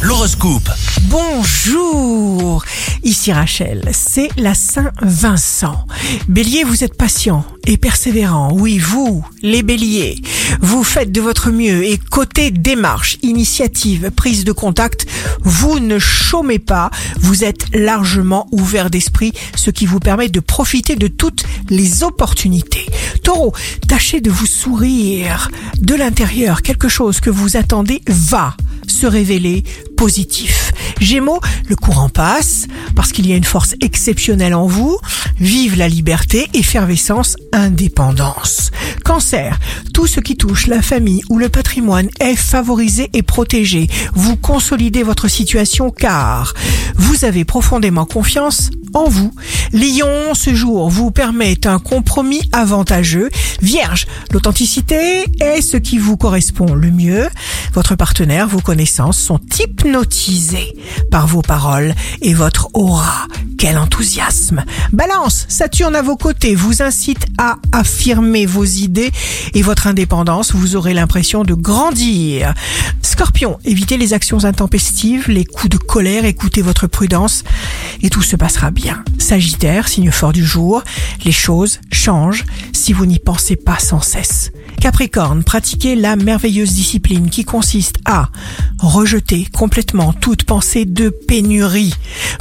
L'horoscope. Bonjour, ici Rachel, c'est la Saint-Vincent. Bélier, vous êtes patient et persévérant. Oui, vous, les béliers, vous faites de votre mieux et côté démarche, initiative, prise de contact, vous ne chômez pas, vous êtes largement ouvert d'esprit, ce qui vous permet de profiter de toutes les opportunités. Taureau, tâchez de vous sourire de l'intérieur, quelque chose que vous attendez va se révéler positif. Gémeaux, le courant passe parce qu'il y a une force exceptionnelle en vous. Vive la liberté, effervescence, indépendance. Cancer, tout ce qui touche la famille ou le patrimoine est favorisé et protégé. Vous consolidez votre situation car vous avez profondément confiance en vous. Lion, ce jour vous permet un compromis avantageux. Vierge, l'authenticité est ce qui vous correspond le mieux. Votre partenaire, vos connaissances sont hypnotisés par vos paroles et votre aura. Quel enthousiasme. Balance, Saturne à vos côtés vous incite à affirmer vos idées et votre indépendance. Vous aurez l'impression de grandir. Scorpion, évitez les actions intempestives, les coups de colère, écoutez votre prudence et tout se passera bien. Sagittaire, signe fort du jour, les choses changent si vous n'y pensez pas sans cesse. Capricorne, pratiquez la merveilleuse discipline qui consiste à rejeter complètement toute pensée de pénurie.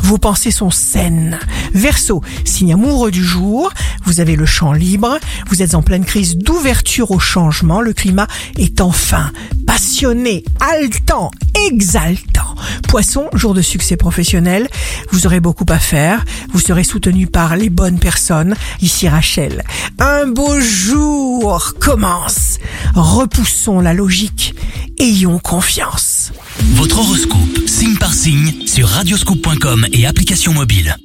Vos pensées sont saines. Verseau, signe amoureux du jour, vous avez le champ libre, vous êtes en pleine crise d'ouverture au changement, le climat est enfin passionné, haletant, exaltant. Poisson, jour de succès professionnel, vous aurez beaucoup à faire, vous serez soutenu par les bonnes personnes. Ici Rachel. Un beau jour commence. Repoussons la logique, ayons confiance. Votre horoscope, signe par signe, sur radioscoop.com et application mobile.